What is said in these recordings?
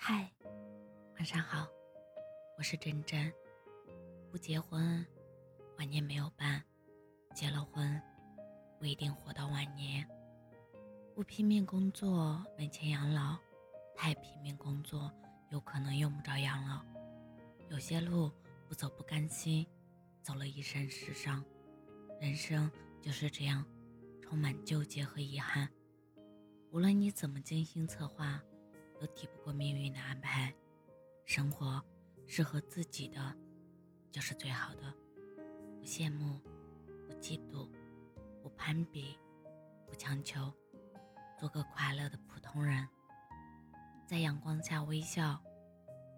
嗨，晚上好，我是真真。不结婚，晚年没有伴；结了婚，不一定活到晚年。不拼命工作没钱养老，太拼命工作有可能用不着养老。有些路不走不甘心，走了一身是伤。人生就是这样，充满纠结和遗憾。无论你怎么精心策划。都抵不过命运的安排。生活适合自己的，就是最好的。不羡慕，不嫉妒，不攀比，不强求，做个快乐的普通人。在阳光下微笑，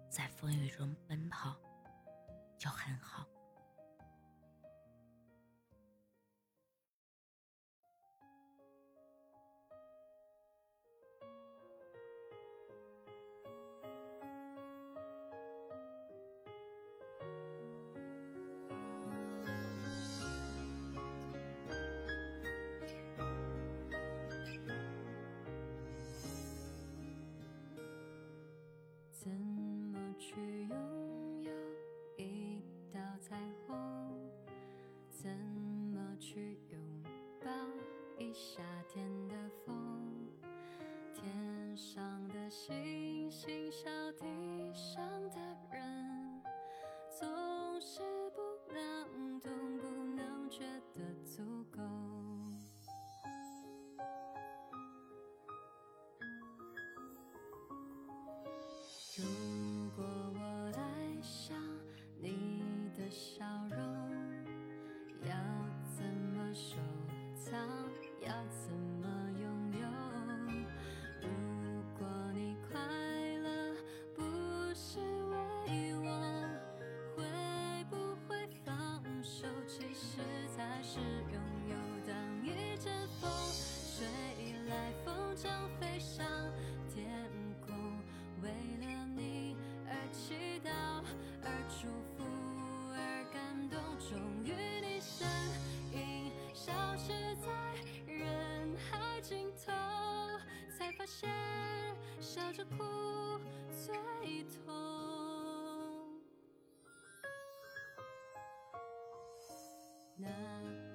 在风雨中奔跑，就很好。一在人海尽头，才发现笑着哭最痛。那。